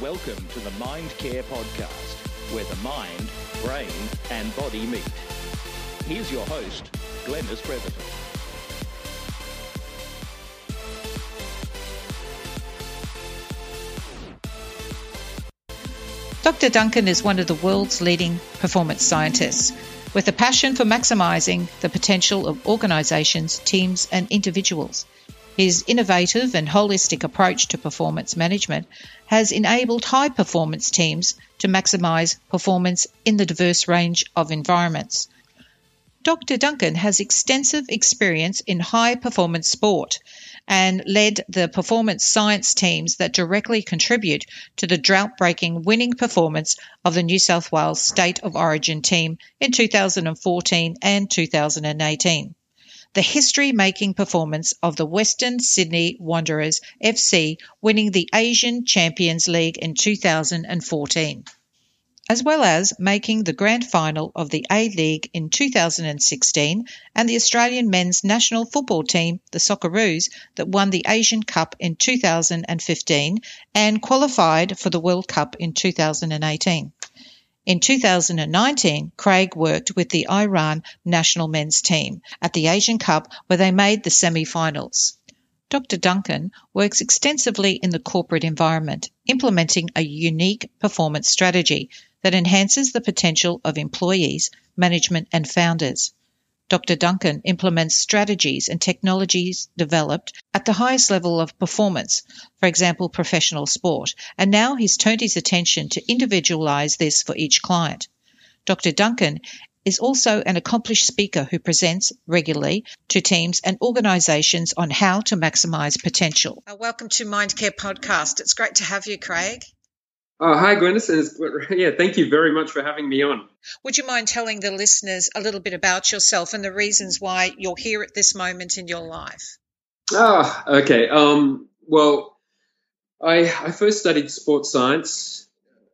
welcome to the Mind Care Podcast, where the mind, brain, and body meet. Here's your host, Glennis Brotherton. Dr. Duncan is one of the world's leading performance scientists with a passion for maximizing the potential of organizations, teams, and individuals. His innovative and holistic approach to performance management has enabled high performance teams to maximize performance in the diverse range of environments. Dr. Duncan has extensive experience in high performance sport and led the performance science teams that directly contribute to the drought breaking winning performance of the New South Wales State of Origin team in 2014 and 2018 the history making performance of the Western Sydney Wanderers FC winning the Asian Champions League in 2014, as well as making the grand final of the A League in 2016 and the Australian men's national football team, the Socceroos, that won the Asian Cup in 2015 and qualified for the World Cup in 2018. In 2019, Craig worked with the Iran national men's team at the Asian Cup where they made the semi finals. Dr. Duncan works extensively in the corporate environment, implementing a unique performance strategy that enhances the potential of employees, management, and founders. Dr. Duncan implements strategies and technologies developed at the highest level of performance, for example, professional sport, and now he's turned his attention to individualize this for each client. Dr. Duncan is also an accomplished speaker who presents regularly to teams and organizations on how to maximize potential. Uh, welcome to Mindcare Podcast. It's great to have you, Craig. Oh, hi, Glennis. Yeah, thank you very much for having me on. Would you mind telling the listeners a little bit about yourself and the reasons why you're here at this moment in your life? Ah, okay. Um, well, I, I first studied sports science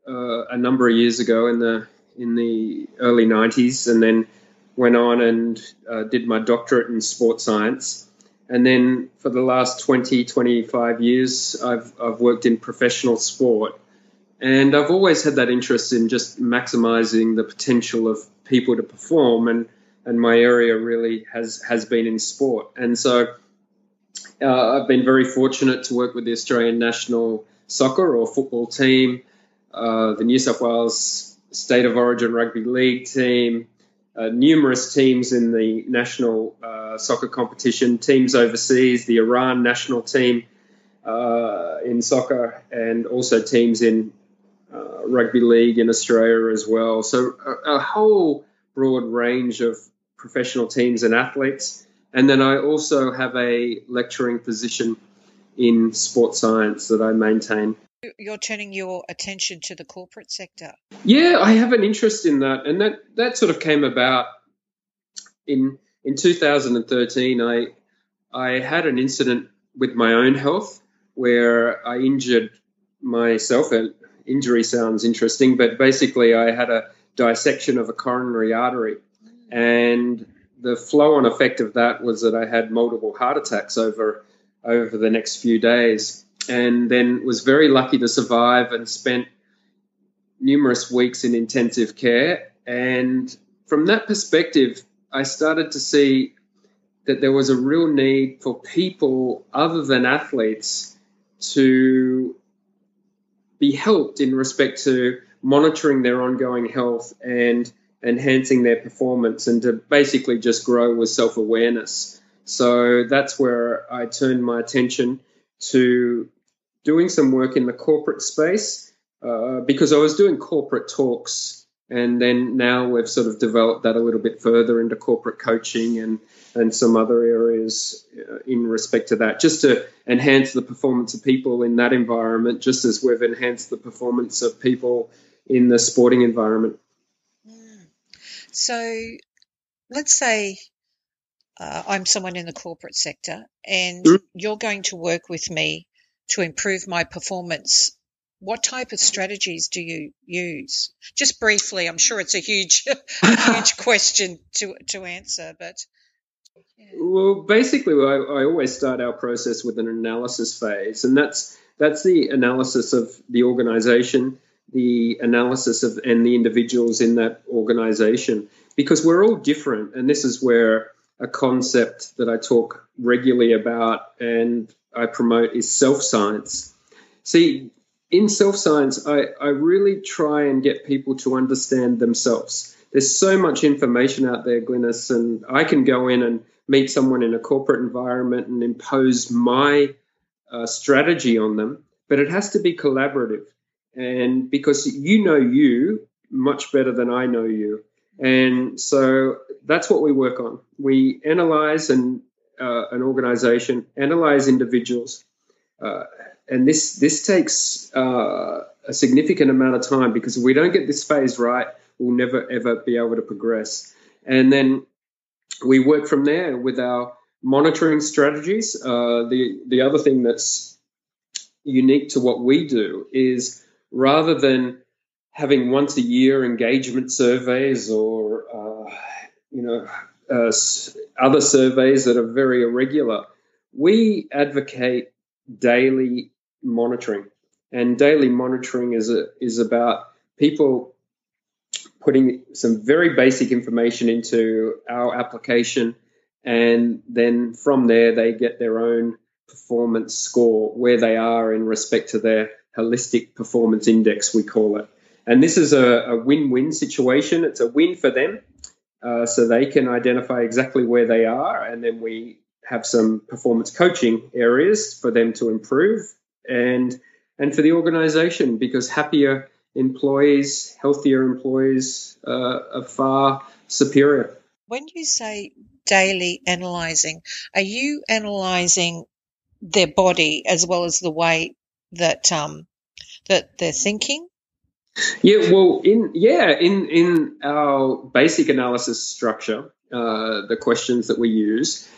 uh, a number of years ago in the in the early 90s, and then went on and uh, did my doctorate in sports science. And then for the last 20, 25 years, I've, I've worked in professional sport and I've always had that interest in just maximizing the potential of people to perform, and and my area really has has been in sport. And so uh, I've been very fortunate to work with the Australian national soccer or football team, uh, the New South Wales State of Origin Rugby League team, uh, numerous teams in the national uh, soccer competition, teams overseas, the Iran national team uh, in soccer, and also teams in rugby league in Australia as well. So a, a, whole broad range of professional teams and athletes. And then I also have a lecturing position in sports science that I maintain. You're turning your attention to the corporate sector. Yeah, I have an interest in that, and that that sort of came about in in 2013. I I had an incident with my own health where I injured myself and injury sounds interesting, but basically, I had a dissection of a coronary artery, and the flow-on effect of that was that I had multiple heart attacks over over the next few days, and then was very lucky to survive and spent numerous weeks in intensive care. And from that perspective, I started to see that there was a real need for people other than athletes to be helped in respect to monitoring their ongoing health and enhancing their performance and to basically just grow with self awareness. So that's where I turned my attention to doing some work in the corporate space uh, because I was doing corporate talks and then now we've sort of developed that a little bit further into corporate coaching and and some other areas uh, in respect to that, just to enhance the performance of people in that environment, just as we've enhanced the performance of people in the sporting environment. Mm. So, let's say uh, I'm someone in the corporate sector, and mm. you're going to work with me to improve my performance what type of strategies do you use? Just briefly, I'm sure it's a huge, a huge question to to answer, but Well, basically, I, I, always start our process with an analysis phase, and that's that's the analysis of the organization, the analysis of and the individuals in that organization, because we're all different, and this is where a concept that I talk regularly about and I promote is self science. See, in self science, I, I really try and get people to understand themselves. There's so much information out there, Glennis, and I can go in and meet someone in a corporate environment and impose my uh, strategy on them, but it has to be collaborative. And because you know you much better than I know you. And so that's what we work on. We analyze and uh, an organization, analyze individuals. Uh, and this this takes uh, a significant amount of time because if we don't get this phase right, we'll never ever be able to progress. And then we work from there with our monitoring strategies. Uh, the the other thing that's unique to what we do is rather than having once a year engagement surveys or uh, you know uh, other surveys that are very irregular, we advocate daily monitoring, and daily monitoring is a, is about people putting some very basic information into our application, and then from there they get their own performance score where they are in respect to their holistic performance index, we call it. And this is a, a win win situation. It's a win for them, uh, so they can identify exactly where they are, and then we have some performance coaching areas for them to improve, and and for the organization because happier employees, healthier employees uh, are far superior. When you say daily analyzing, are you analyzing their body as well as the way that um, that they're thinking? Yeah, well, in yeah, in in our basic analysis structure, uh, the questions that we use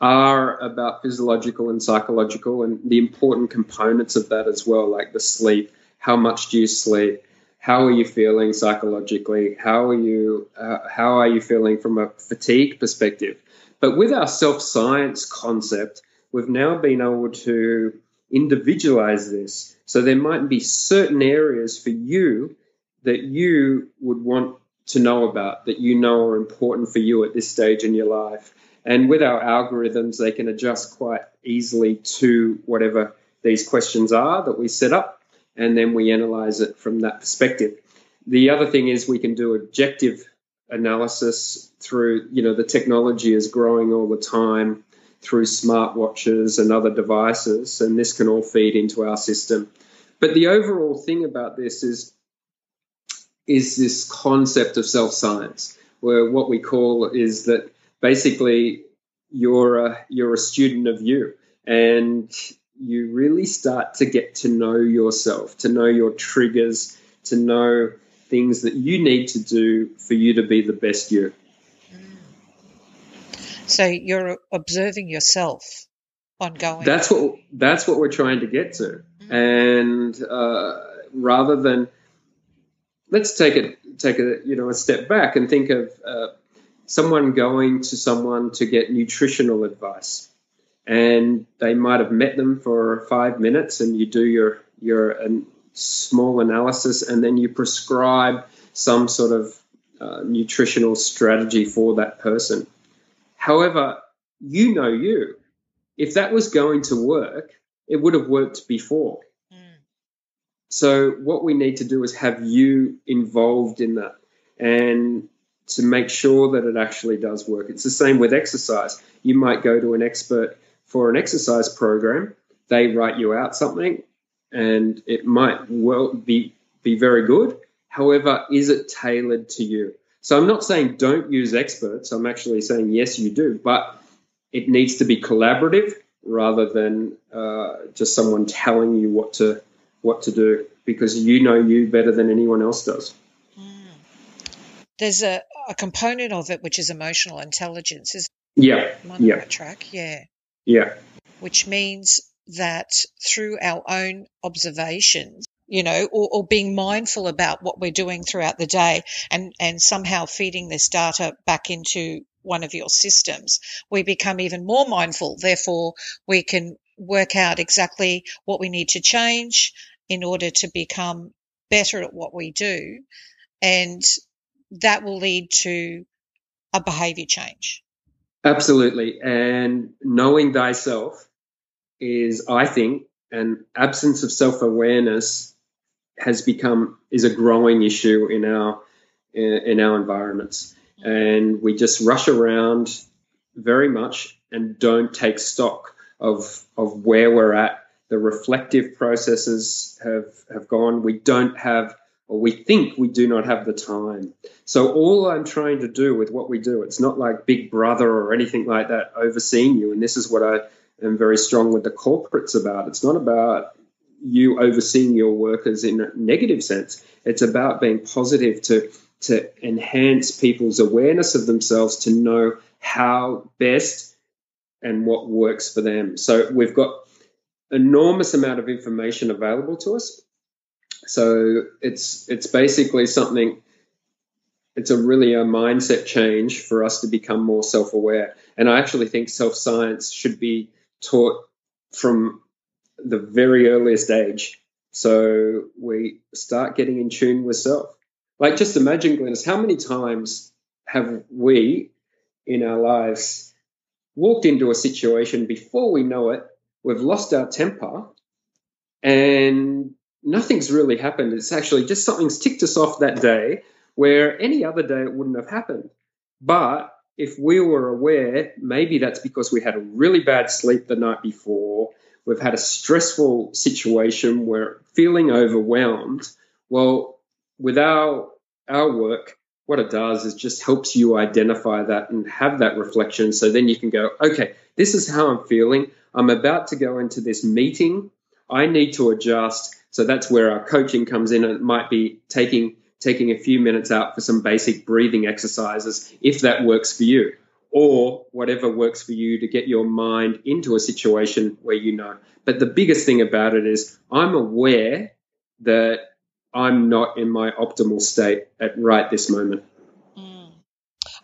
are about physiological and psychological, and the important components of that as well, like the sleep. How much do you sleep? How are you feeling psychologically? How are you? Uh, how are you feeling from a fatigue perspective? But with our self science concept, we've now been able to individualize this. So there might be certain areas for you that you would want to know about, that you know are important for you at this stage in your life. And with our algorithms, they can adjust quite easily to whatever these questions are that we set up, and then we analyze it from that perspective. The other thing is we can do objective analysis through, you know, the technology is growing all the time through smartwatches and other devices, and this can all feed into our system. But the overall thing about this is is this concept of self science, where what we call is that basically you're a, you're a student of you, and you really start to get to know yourself, to know your triggers, to know things that you need to do for you to be the best you. So you're observing yourself ongoing. That's what that's what we're trying to get to, mm-hmm. and uh, rather than let's take it take a you know a step back and think of uh, someone going to someone to get nutritional advice, and they might have met them for five minutes, and you do your your small analysis, and then you prescribe some sort of uh, nutritional strategy for that person However, you know you. If that was going to work, it would have worked before. Mm. So, what we need to do is have you involved in that and to make sure that it actually does work. It's the same with exercise. You might go to an expert for an exercise program, they write you out something, and it might well be, be very good. However, is it tailored to you? So I'm not saying don't use experts. I'm actually saying yes, you do, but it needs to be collaborative rather than uh, just someone telling you what to what to do because you know you better than anyone else does. Mm. There's a, a component of it which is emotional intelligence. Is yeah, yeah, track, yeah, yeah. Which means that through our own observations, you know, or, or, being mindful about what we're doing throughout the day and, and somehow feeding this data back into one of your systems, we become even more mindful. Therefore, we can work out exactly what we need to change in order to become better at what we do. And that will lead to a behavior change. Absolutely. And knowing thyself is, I think, an absence of self awareness has become is a growing issue in our in our environments and we just rush around very much and don't take stock of of where we're at the reflective processes have have gone we don't have or we think we do not have the time so all i'm trying to do with what we do it's not like big brother or anything like that overseeing you and this is what i am very strong with the corporates about it's not about you overseeing your workers in a negative sense. It's about being positive to to enhance people's awareness of themselves to know how best and what works for them. So we've got enormous amount of information available to us. So it's it's basically something it's a really a mindset change for us to become more self-aware. And I actually think self-science should be taught from the very earliest age. So we start getting in tune with self. Like, just imagine, Glennis, how many times have we in our lives walked into a situation before we know it, we've lost our temper, and nothing's really happened. It's actually just something's ticked us off that day where any other day it wouldn't have happened. But if we were aware, maybe that's because we had a really bad sleep the night before we've had a stressful situation, we're feeling overwhelmed. Well, with our, our work, what it does is just helps you identify that and have that reflection. So then you can go, okay, this is how I'm feeling. I'm about to go into this meeting. I need to adjust. So that's where our coaching comes in. It might be taking taking a few minutes out for some basic breathing exercises if that works for you or whatever works for you to get your mind into a situation where you know. But the biggest thing about it is I'm aware that I'm not in my optimal state at right this moment. Mm.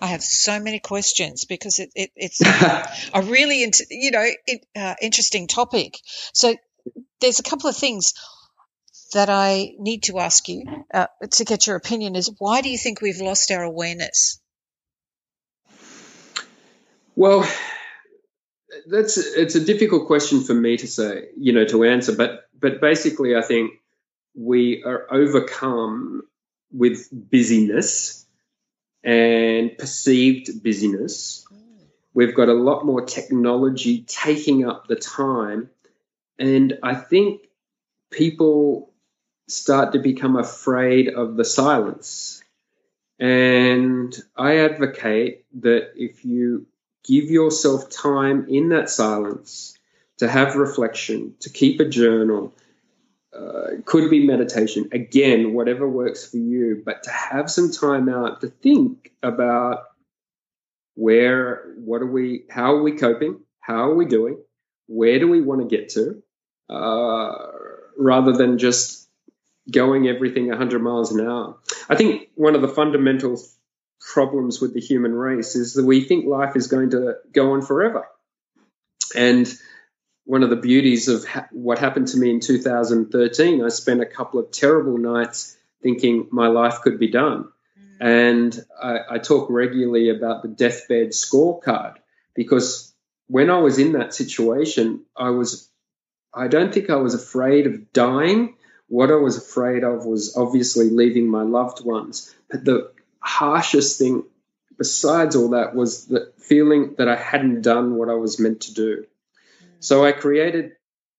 I have so many questions because it, it, it's a really you know it, uh, interesting topic. So there's a couple of things that I need to ask you uh, to get your opinion. Is why do you think we've lost our awareness? Well, that's it's a difficult question for me to say, you know, to answer. But but basically, I think we are overcome with busyness and perceived busyness. We've got a lot more technology taking up the time, and I think people start to become afraid of the silence. And I advocate that if you give yourself time in that silence to have reflection, to keep a journal. Uh, could be meditation. Again, whatever works for you, but to have some time out to think about where, what are we, how are we coping? How are we doing? Where do we want to get to? Uh, rather than just going everything 100 miles an hour. I think one of the fundamental problems with the human race is that we think life is going to go on forever. And one of the beauties of ha- what happened to me in 2013, I spent a couple of terrible nights thinking my life could be done. Mm. And I, I talk regularly about the deathbed scorecard because when I was in that situation, I was, I don't think I was afraid of dying. What I was afraid of was obviously leaving my loved ones. But the harshest thing besides all that was the feeling that I hadn't done what I was meant to do. So I created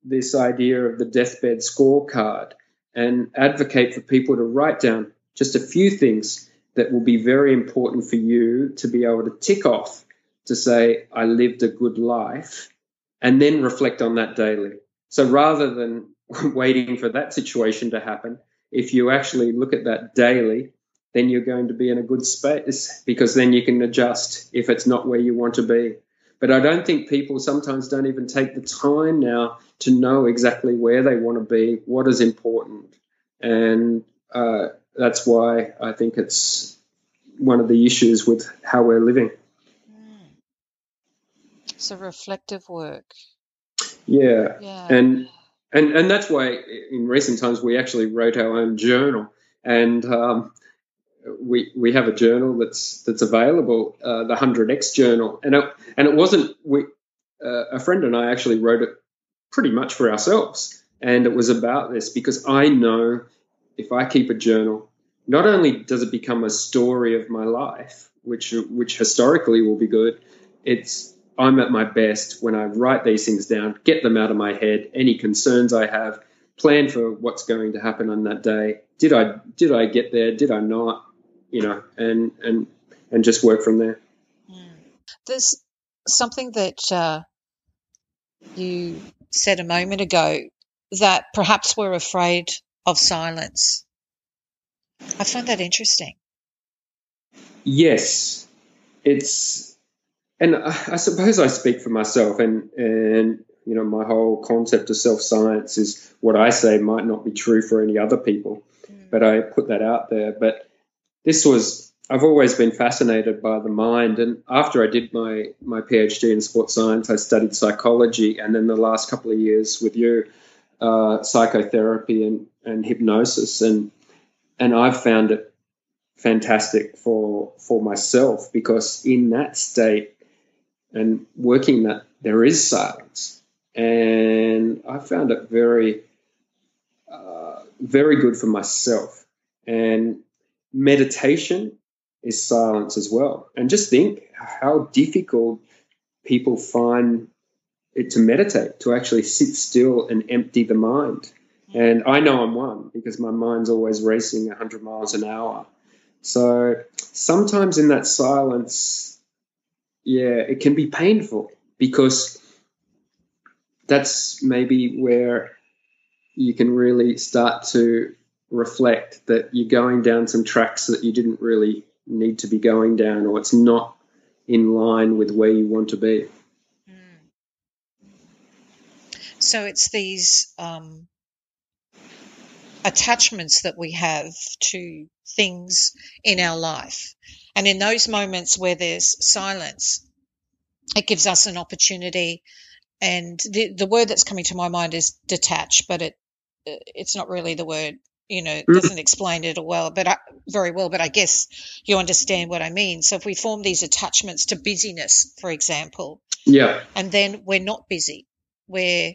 this idea of the deathbed scorecard and advocate for people to write down just a few things that will be very important for you to be able to tick off to say, I lived a good life, and then reflect on that daily. So rather than waiting for that situation to happen, if you actually look at that daily then you're going to be in a good space because then you can adjust if it's not where you want to be. But I don't think people sometimes don't even take the time now to know exactly where they want to be, what is important. And uh, that's why I think it's one of the issues with how we're living. So reflective work. Yeah. Yeah. And and and that's why in recent times we actually wrote our own journal, and um, we we have a journal that's that's available, uh, the Hundred X Journal, and it, and it wasn't we uh, a friend and I actually wrote it pretty much for ourselves, and it was about this because I know if I keep a journal, not only does it become a story of my life, which which historically will be good, it's I'm at my best when I write these things down, get them out of my head, any concerns I have, plan for what's going to happen on that day. Did I did I get there? Did I not? You know, and and and just work from there. There's something that uh, you said a moment ago that perhaps we're afraid of silence. I find that interesting. Yes, it's, and I, I suppose I speak for myself, and and you know my whole concept of self science is what I say might not be true for any other people, but I put that out there. But this was I've always been fascinated by the mind, and after I did my my PhD in sports science, I studied psychology, and then the last couple of years with you, uh, psychotherapy and and hypnosis, and and I've found it fantastic for for myself because in that state and working that there is silence, and I found it very uh, very good for myself and meditation is silence as well. And just think how difficult people find it to meditate, to actually sit still and empty the mind. And I know I'm one because my mind's always racing 100 miles an hour. So sometimes in that silence, yeah, it can be painful because that's maybe where you can really start to reflect that you're going down some tracks that you didn't really need to be going down or it's not in line with where you want to be. So it's these um, attachments that we have to things in our life. And in those moments where there's silence, it gives us an opportunity. And the, the word that's coming to my mind is detach, but it it's not really the word you know mm. doesn't explain it well but I, very well but i guess you understand what i mean so if we form these attachments to busyness for example Yeah. and then we're not busy we're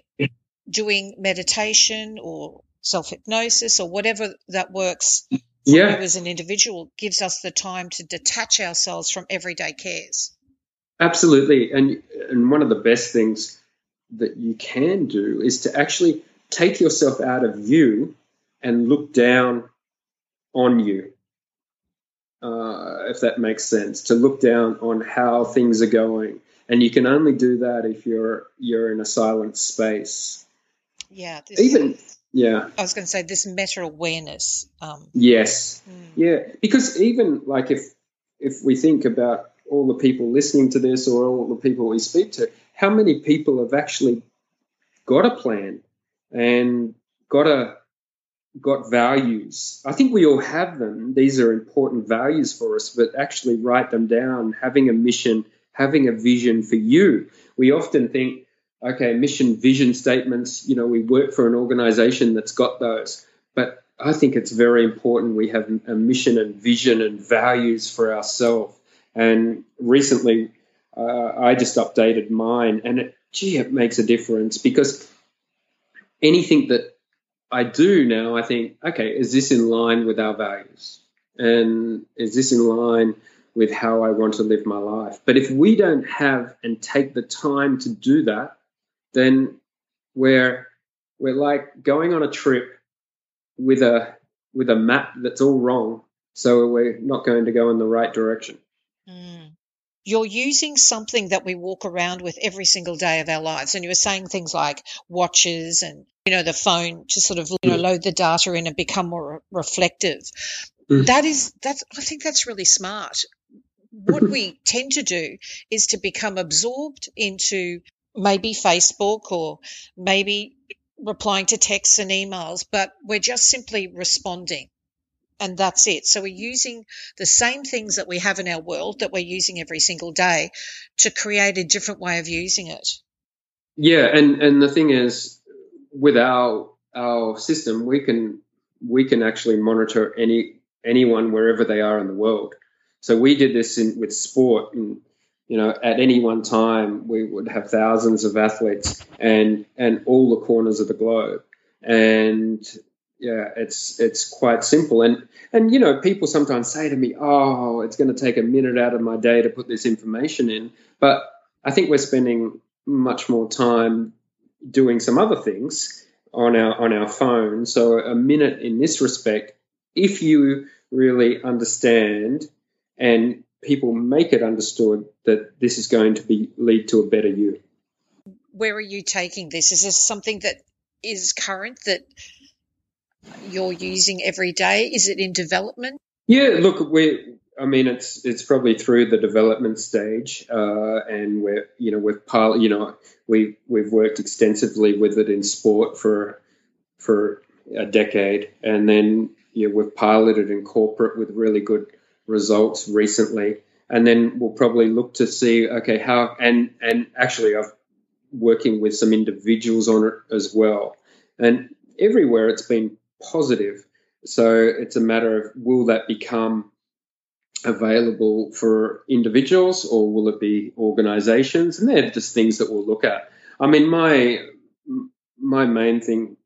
doing meditation or self hypnosis or whatever that works for Yeah. you as an individual gives us the time to detach ourselves from everyday cares Absolutely. And and one of the best things that you can do is to actually take yourself out of you and look down on you. Uh, if that makes sense, to look down on how things are going, and you can only do that if you're you're in a silent space. yeah Even yeah, i was going to say this meta awareness um, yes, mm, yeah, because even like if if we think about all the people listening to this or all the people we speak to, how many people have actually got a plan and got a got values? I think we all have them. These are important values for us, but actually write them down, having a mission, having a vision for you. We often think, okay, mission, vision statements, you know, we work for an organization that's got those. But I think it's very important we have a mission and vision and values for ourselves. And recently, uh, I just updated mine, and it, gee, it makes a difference because anything that I do now, I think, okay, is this in line with our values? And is this in line with how I want to live my life? But if we don't have and take the time to do that, then we're we're like going on a trip with a with a map that's all wrong. So we're not going to go in the right direction. mm. you're using something that we walk around with every single day of our lives and you were saying things like watches and you know the phone to sort of you know load the data in and become more reflective Mm. that is that's i think that's really smart what we tend to do is to become absorbed into maybe facebook or maybe replying to texts and emails but we're just simply responding and that's it. So we're using the same things that we have in our world that we're using every single day to create a different way of using it. Yeah, and and the thing is, with our our system, we can we can actually monitor any anyone wherever they are in the world. So we did this in, with sport, and you know, at any one time we would have thousands of athletes and and all the corners of the globe, and yeah, it's it's quite simple. And and you know, people sometimes say to me, "Oh, it's going to take a minute out of my day to put this information in," but I think we're spending much more time doing some other things on our on our phone. So a minute in this respect, if you really understand and people make it understood that this is going to be lead to a better you. Where are you taking this? Is this something that is current that you're using every day? Is it in development? Yeah, look, we. I mean, it's it's probably through the development stage, uh, and we're you know we've pilot, you know we we've worked extensively with it in sport for for a decade, and then you know, we've piloted in corporate with really good results recently, and then we'll probably look to see okay how and and actually I've working with some individuals on it as well, and everywhere it's been positive. So it's a matter of will that become available for individuals or will it be organizations? And they're just things that we'll look at. I mean, my my main thing,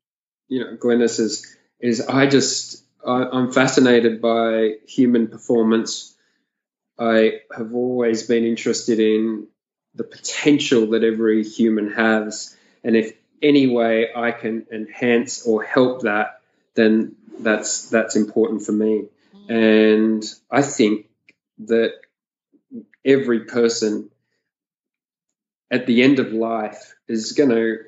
you know, Glennis is is I just I, I'm fascinated by human performance. I have always been interested in the potential that every human has, and if any way I can enhance or help that, then that's that's important for me. Mm. And I think that every person at the end of life is going to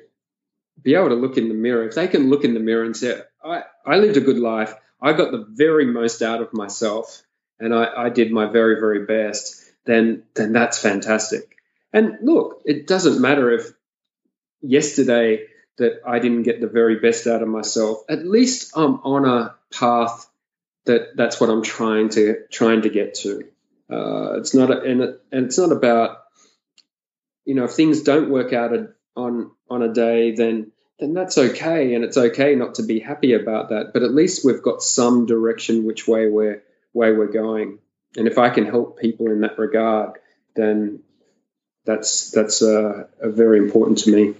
be able to look in the mirror. If they can look in the mirror and say, I, I lived a good life, I got the very most out of myself, and I, I did my very, very best, then, then that's fantastic. And look, it doesn't matter if yesterday that I didn't get the very best out of myself. At least I'm on a path that that's what I'm trying to trying to get to. Uh, it's not a, and, and it's not about you know if things don't work out on on a day then then that's okay and it's okay not to be happy about that but at least we've got some direction which way we're way we're going and if I can help people in that regard then that's that's uh, very important to me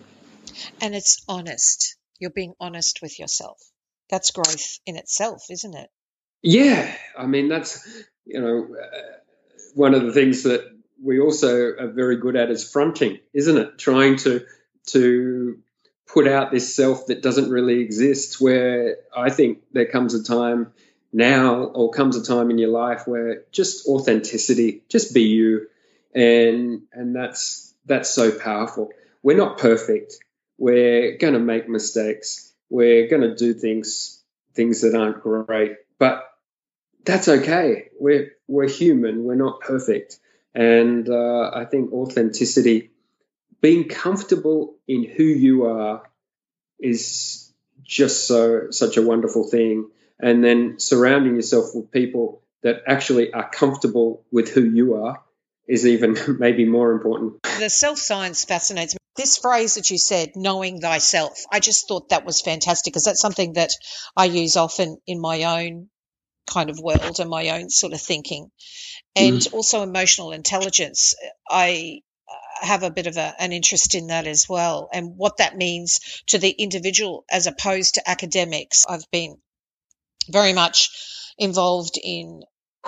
and it's honest. You're being honest with yourself. That's growth in itself, isn't it? Yeah, I mean that's you know uh, one of the things that we also are very good at is fronting, isn't it? Trying to to put out this self that doesn't really exist. Where I think there comes a time now, or comes a time in your life where just authenticity, just be you, and and that's that's so powerful. We're not perfect. We're going to make mistakes. We're going to do things things that aren't great, but that's okay. We're we're human. We're not perfect, and uh, I think authenticity, being comfortable in who you are, is just so such a wonderful thing. And then surrounding yourself with people that actually are comfortable with who you are is even maybe more important. The self science fascinates me. This phrase that you said, knowing thyself, I just thought that was fantastic because that's something that I use often in my own kind of world and my own sort of thinking. And mm. also emotional intelligence. I have a bit of a, an interest in that as well and what that means to the individual as opposed to academics. I've been very much involved in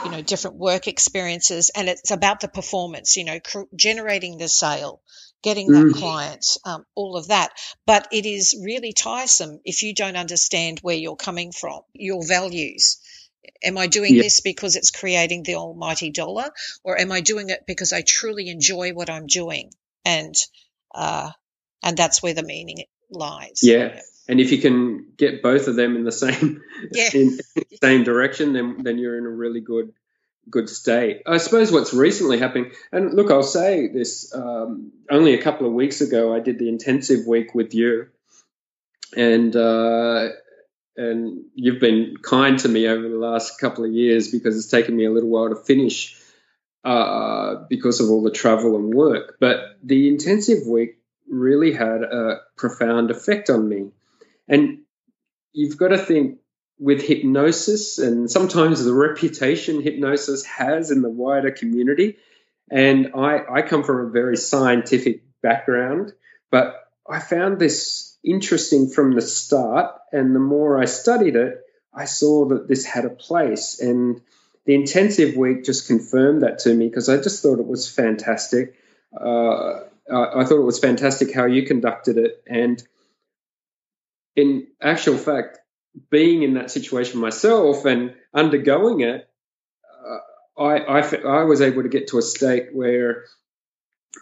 you know different work experiences and it's about the performance you know cr- generating the sale getting that mm. client um, all of that but it is really tiresome if you don't understand where you're coming from your values am i doing yeah. this because it's creating the almighty dollar or am i doing it because i truly enjoy what i'm doing and uh, and that's where the meaning lies yeah and if you can get both of them in the same yeah. in same direction, then then you're in a really good good state. I suppose what's recently happening, and look, I'll say this: um, only a couple of weeks ago, I did the intensive week with you, and uh, and you've been kind to me over the last couple of years because it's taken me a little while to finish uh, because of all the travel and work. But the intensive week really had a profound effect on me. And you've got to think with hypnosis and sometimes the reputation hypnosis has in the wider community. And I, I come from a very scientific background, but I found this interesting from the start. And the more I studied it, I saw that this had a place. And the intensive week just confirmed that to me because I just thought it was fantastic. Uh, I thought it was fantastic how you conducted it. And in actual fact, being in that situation myself and undergoing it, uh, I, I, I was able to get to a state where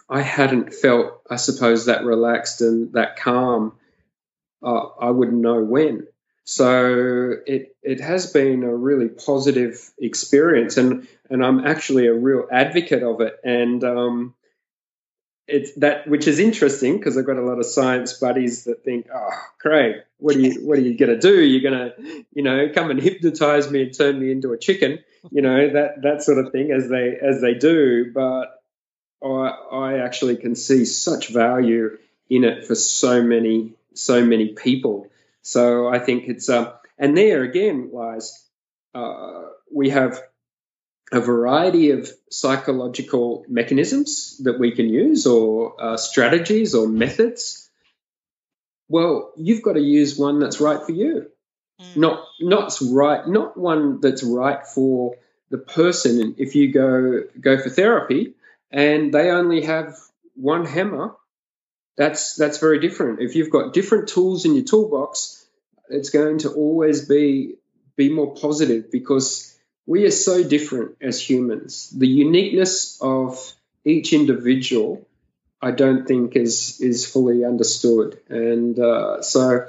I hadn't felt, I suppose, that relaxed and that calm. Uh, I wouldn't know when. So it it has been a really positive experience, and and I'm actually a real advocate of it. And um, it's that which is interesting because I've got a lot of science buddies that think, "Oh, Craig, what are you what are you going to do? You're going to, you know, come and hypnotize me and turn me into a chicken, you know, that that sort of thing as they as they do." But I I actually can see such value in it for so many so many people. So I think it's um, and there again lies uh, we have a variety of psychological mechanisms that we can use or uh, strategies or methods well you've got to use one that's right for you mm. not not right not one that's right for the person if you go go for therapy and they only have one hammer that's that's very different if you've got different tools in your toolbox it's going to always be be more positive because we are so different as humans. The uniqueness of each individual, I don't think, is is fully understood, and uh, so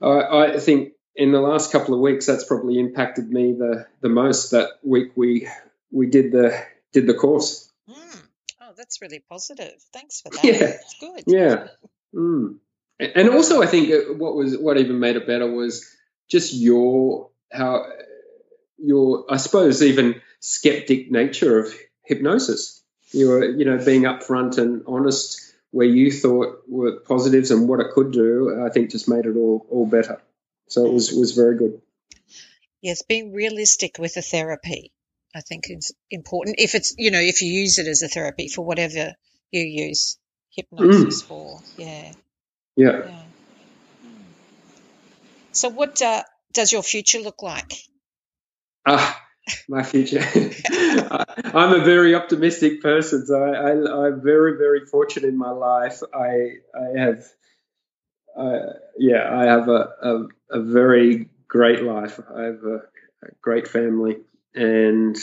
I, I, think in the last couple of weeks, that's probably impacted me the the most. That week we we did the did the course. Mm. That's really positive. Thanks for that. Yeah, it's good. Yeah. Mm. And also, I think what was what even made it better was just your how your, I suppose, even skeptic nature of hypnosis. You were, you know, being upfront and honest where you thought were positives and what it could do. I think just made it all all better. So it was was very good. Yes, being realistic with the therapy, I think is important. If it's you know if you use it as a therapy for whatever you use hypnosis mm. for, yeah. yeah. Yeah. So, what uh, does your future look like? Ah, my future. I'm a very optimistic person, so I, I, am very, very fortunate in my life. I, I have, uh, yeah, I have a, a, a, very great life. I have a, a great family, and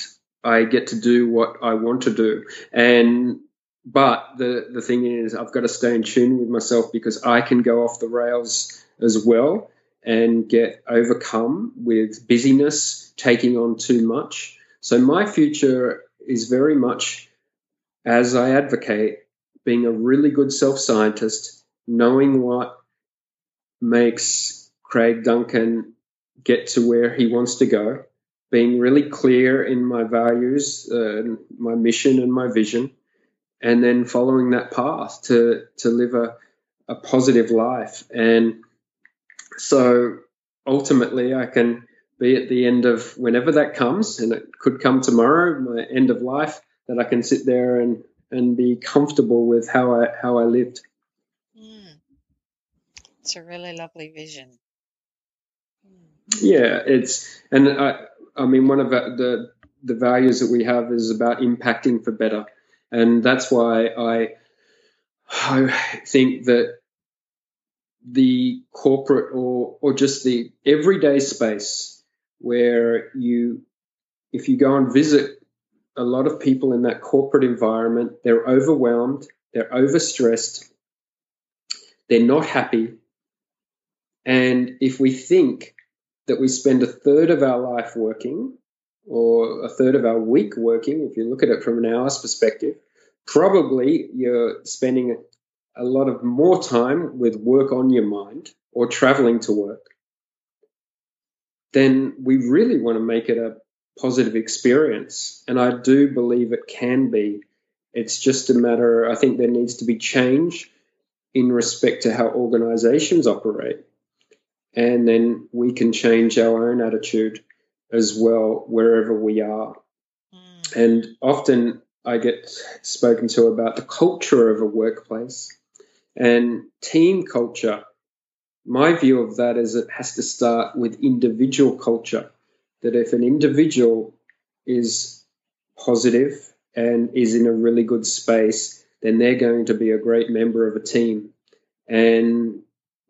I get to do what I want to do. And but the the thing is, I've got to stay in tune with myself because I can go off the rails as well and get overcome with busyness, taking on too much. So my future is very much as I advocate being a really good self scientist, knowing what makes Craig Duncan get to where he wants to go, being really clear in my values, uh, my mission, and my vision, and then following that path to to live a, a positive life. And so ultimately, I can be at the end of whenever that comes, and it could come tomorrow, my end of life, that I can sit there and and be comfortable with how I how I lived. Mm. It's a really lovely vision. Yeah, it's and I I mean one of the the values that we have is about impacting for better, and that's why I I think that the corporate or or just the everyday space where you if you go and visit a lot of people in that corporate environment they're overwhelmed they're overstressed they're not happy. And if we think that we spend a third of our life working or a third of our week working if you look at it from an hour's perspective probably you're spending a lot of more time with work on your mind or traveling to work. then we really want to make it a positive experience. And I do believe it can be. It's just a matter, I think there needs to be change in respect to how organizations operate. And then we can change our own attitude as well wherever we are. Mm. And often I get spoken to about the culture of a workplace and team culture. My view of that is it has to start with individual culture. That if an individual is positive and is in a really good space, then they're going to be a great member of a team. And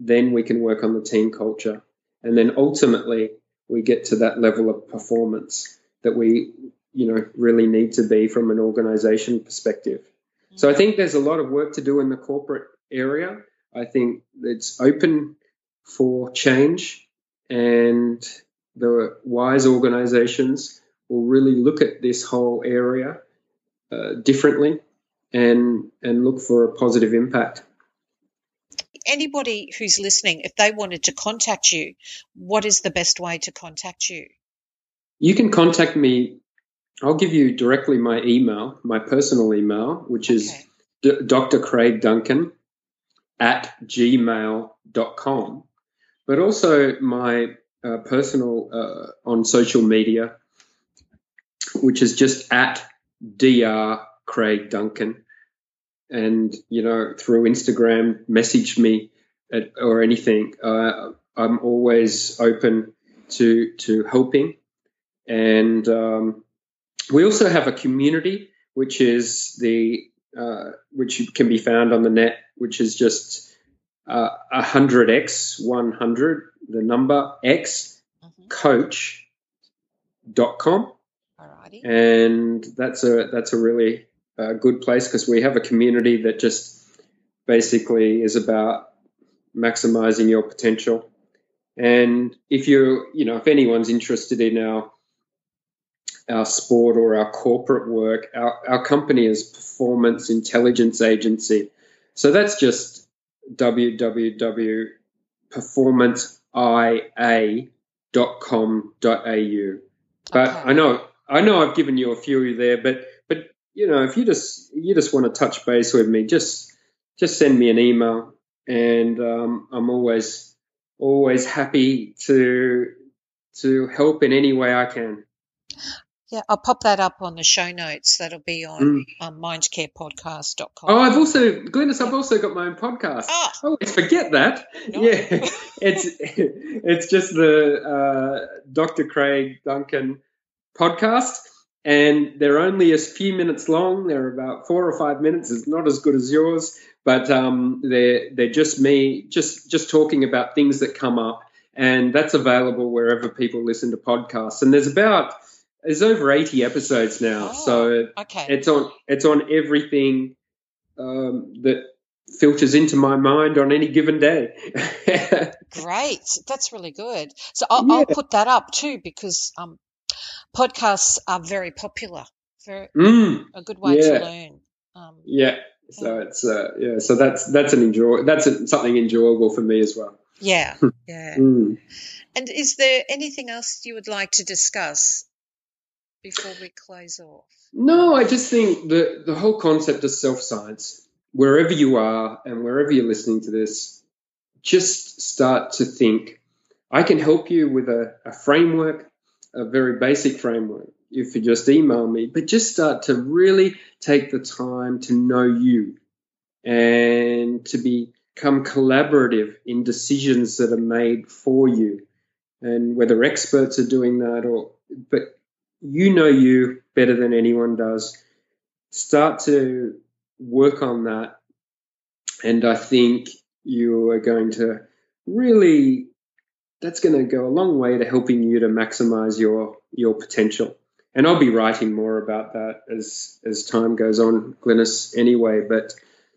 then we can work on the team culture. And then ultimately, we get to that level of performance that we, you know, really need to be from an organization perspective. So I think there's a lot of work to do in the corporate area. I think it's open for change, and the wise organizations will really look at this whole area uh, differently and and look for a positive impact. Anybody who's listening, if they wanted to contact you, what is the best way to contact you? You can contact me. I'll give you directly my email, my personal email, which okay. is D- Dr. Craig Duncan at gmail.com, but also my uh, personal uh, on social media, which is just at Dr. Craig Duncan. And, you know, through Instagram, message me at, or anything. Uh, I'm always open to, to helping. And um, we also have a community, which is the uh, which can be found on the net, which is just uh, 100x 100, the number x mm-hmm. com. Alrighty. And that's a that's a really uh, good place because we have a community that just basically is about maximizing your potential. And if you you know if anyone's interested in our our sport or our corporate work, our, our company is Performance Intelligence Agency. So that's just www.performanceia.com.au. But okay. I know I know I've given you a few there, but you know if you just you just want to touch base with me, just just send me an email, and um, I'm always always happy to to help in any way I can. Yeah, I'll pop that up on the show notes. That'll be on mm. um, mindcarepodcast.com. Oh, I've also, Glennis, I've also got my own podcast. Oh. I always forget that. No. Yeah, it's it's just the uh, Dr. Craig Duncan podcast, and they're only a few minutes long. They're about four or five minutes. It's not as good as yours, but um, they're they're just me, just just talking about things that come up, and that's available wherever people listen to podcasts. And there's about there's over 80 episodes now, oh, so okay. it's on it's on everything um, that filters into my mind on any given day. Great, that's really good. So I'll, yeah. I'll, put that up too because um, podcasts are very popular. Very mm, a good way yeah. to learn. Um, yeah. So it's uh, yeah. So that's that's an enjoy that's a, something enjoyable for me as well. Yeah, yeah. mm. And is there anything else you would like to discuss before we close off? No, I just think the the whole concept of self science, wherever you are and wherever you're listening to this, just start to think. I can help you with a, a framework, a very basic framework. If you just email me, but just start to really take the time to know you and to become collaborative in decisions that are made for you. And whether experts are doing that or, but you know you better than anyone does. Start to work on that. And I think you are going to really, that's going to go a long way to helping you to maximize your, your potential. And I'll be writing more about that as, as time goes on, Glennis, anyway. But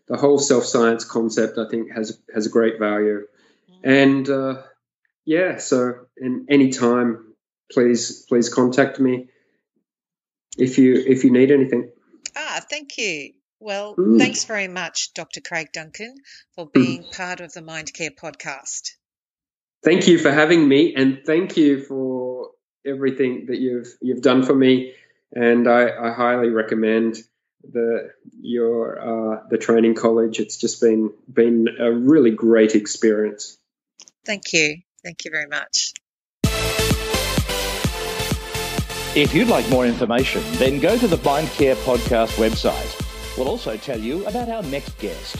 the whole self science concept, I think, has, has a great value. And uh, yeah, so in any time, please, please contact me if you if you need anything. Ah, thank you. Well, mm. thanks very much, Dr. Craig Duncan, for being mm. part of the Mind Care podcast. Thank you for having me, and thank you for everything that you've you've done for me. And I, I highly recommend the your uh, the training college. It's just been been a really great experience. Thank you. Thank you very much. If you'd like more information, then go to the Mind Care Podcast website. We'll also tell you about our next guest.